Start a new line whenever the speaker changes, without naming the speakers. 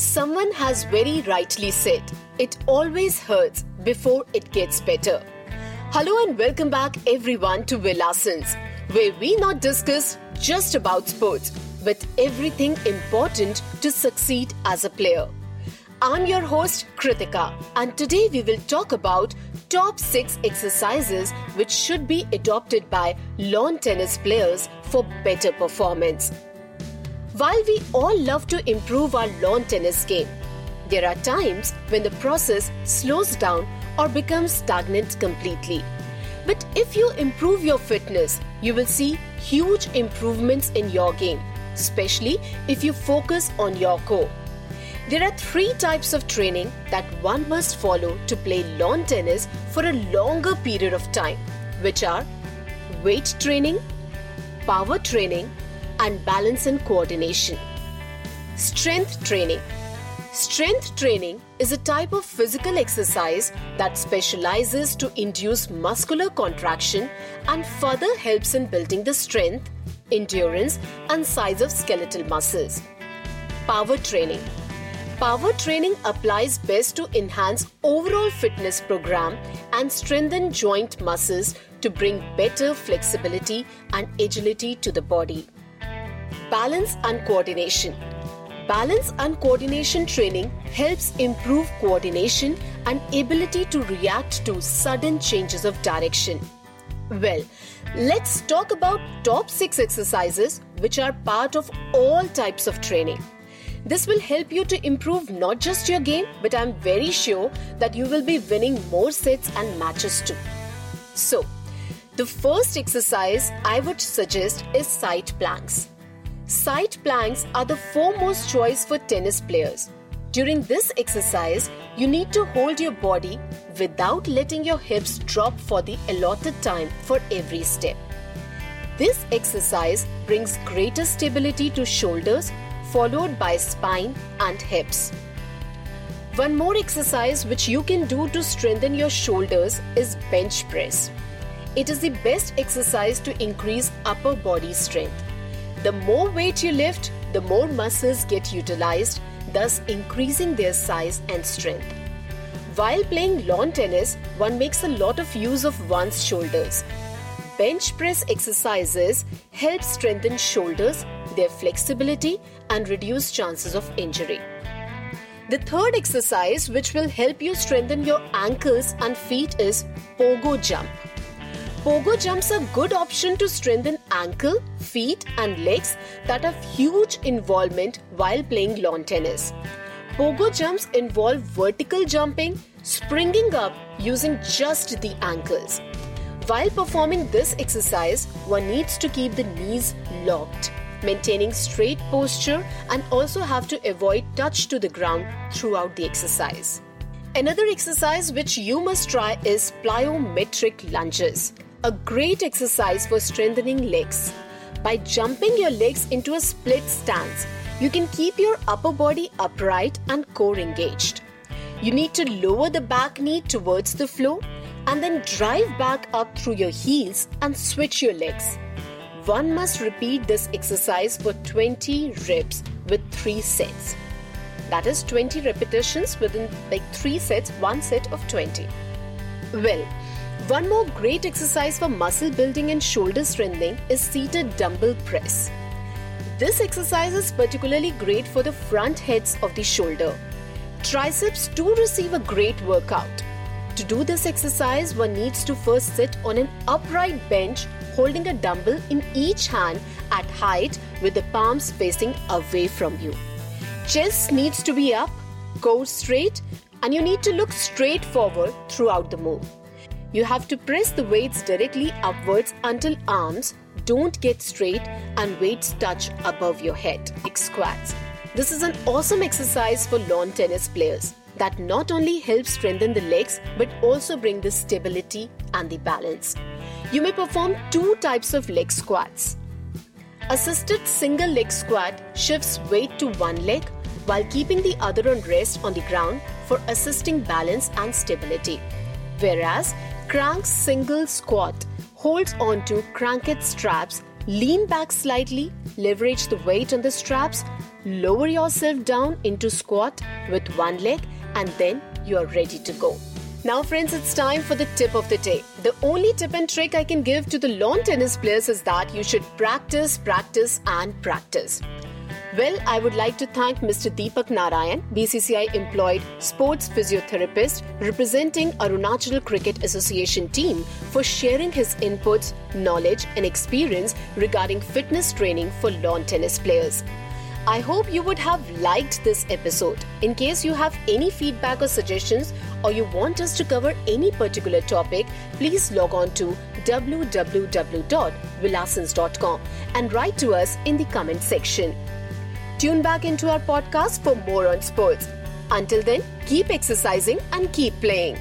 Someone has very rightly said, it always hurts before it gets better. Hello and welcome back everyone to Vilasins, where we not discuss just about sports, but everything important to succeed as a player. I'm your host Kritika, and today we will talk about top 6 exercises which should be adopted by lawn tennis players for better performance. While we all love to improve our lawn tennis game, there are times when the process slows down or becomes stagnant completely. But if you improve your fitness, you will see huge improvements in your game, especially if you focus on your core. There are three types of training that one must follow to play lawn tennis for a longer period of time, which are weight training, power training, and balance and coordination. Strength training. Strength training is a type of physical exercise that specializes to induce muscular contraction and further helps in building the strength, endurance, and size of skeletal muscles. Power training. Power training applies best to enhance overall fitness program and strengthen joint muscles to bring better flexibility and agility to the body. Balance and coordination. Balance and coordination training helps improve coordination and ability to react to sudden changes of direction. Well, let's talk about top 6 exercises which are part of all types of training. This will help you to improve not just your game, but I'm very sure that you will be winning more sets and matches too. So, the first exercise I would suggest is side planks. Side planks are the foremost choice for tennis players. During this exercise, you need to hold your body without letting your hips drop for the allotted time for every step. This exercise brings greater stability to shoulders, followed by spine and hips. One more exercise which you can do to strengthen your shoulders is bench press. It is the best exercise to increase upper body strength. The more weight you lift, the more muscles get utilized, thus increasing their size and strength. While playing lawn tennis, one makes a lot of use of one's shoulders. Bench press exercises help strengthen shoulders, their flexibility, and reduce chances of injury. The third exercise, which will help you strengthen your ankles and feet, is pogo jump. Pogo jumps are good option to strengthen ankle, feet and legs that have huge involvement while playing lawn tennis. Pogo jumps involve vertical jumping, springing up using just the ankles. While performing this exercise, one needs to keep the knees locked, maintaining straight posture and also have to avoid touch to the ground throughout the exercise. Another exercise which you must try is plyometric lunges a great exercise for strengthening legs. By jumping your legs into a split stance, you can keep your upper body upright and core engaged. You need to lower the back knee towards the floor and then drive back up through your heels and switch your legs. One must repeat this exercise for 20 reps with 3 sets. That is 20 repetitions within like 3 sets, one set of 20. Well, one more great exercise for muscle building and shoulder strengthening is seated dumbbell press. This exercise is particularly great for the front heads of the shoulder. Triceps too receive a great workout. To do this exercise, one needs to first sit on an upright bench holding a dumbbell in each hand at height with the palms facing away from you. Chest needs to be up, go straight, and you need to look straight forward throughout the move. You have to press the weights directly upwards until arms don't get straight and weights touch above your head, like squats. This is an awesome exercise for lawn tennis players that not only helps strengthen the legs but also bring the stability and the balance. You may perform two types of leg squats. Assisted single leg squat shifts weight to one leg while keeping the other on rest on the ground for assisting balance and stability. Whereas Crank single squat holds onto crankette straps, lean back slightly, leverage the weight on the straps, lower yourself down into squat with one leg, and then you are ready to go. Now, friends, it's time for the tip of the day. The only tip and trick I can give to the lawn tennis players is that you should practice, practice, and practice. Well, I would like to thank Mr. Deepak Narayan, BCCI employed sports physiotherapist representing Arunachal Cricket Association team for sharing his inputs, knowledge, and experience regarding fitness training for lawn tennis players. I hope you would have liked this episode. In case you have any feedback or suggestions, or you want us to cover any particular topic, please log on to www.vilasins.com and write to us in the comment section. Tune back into our podcast for more on sports. Until then, keep exercising and keep playing.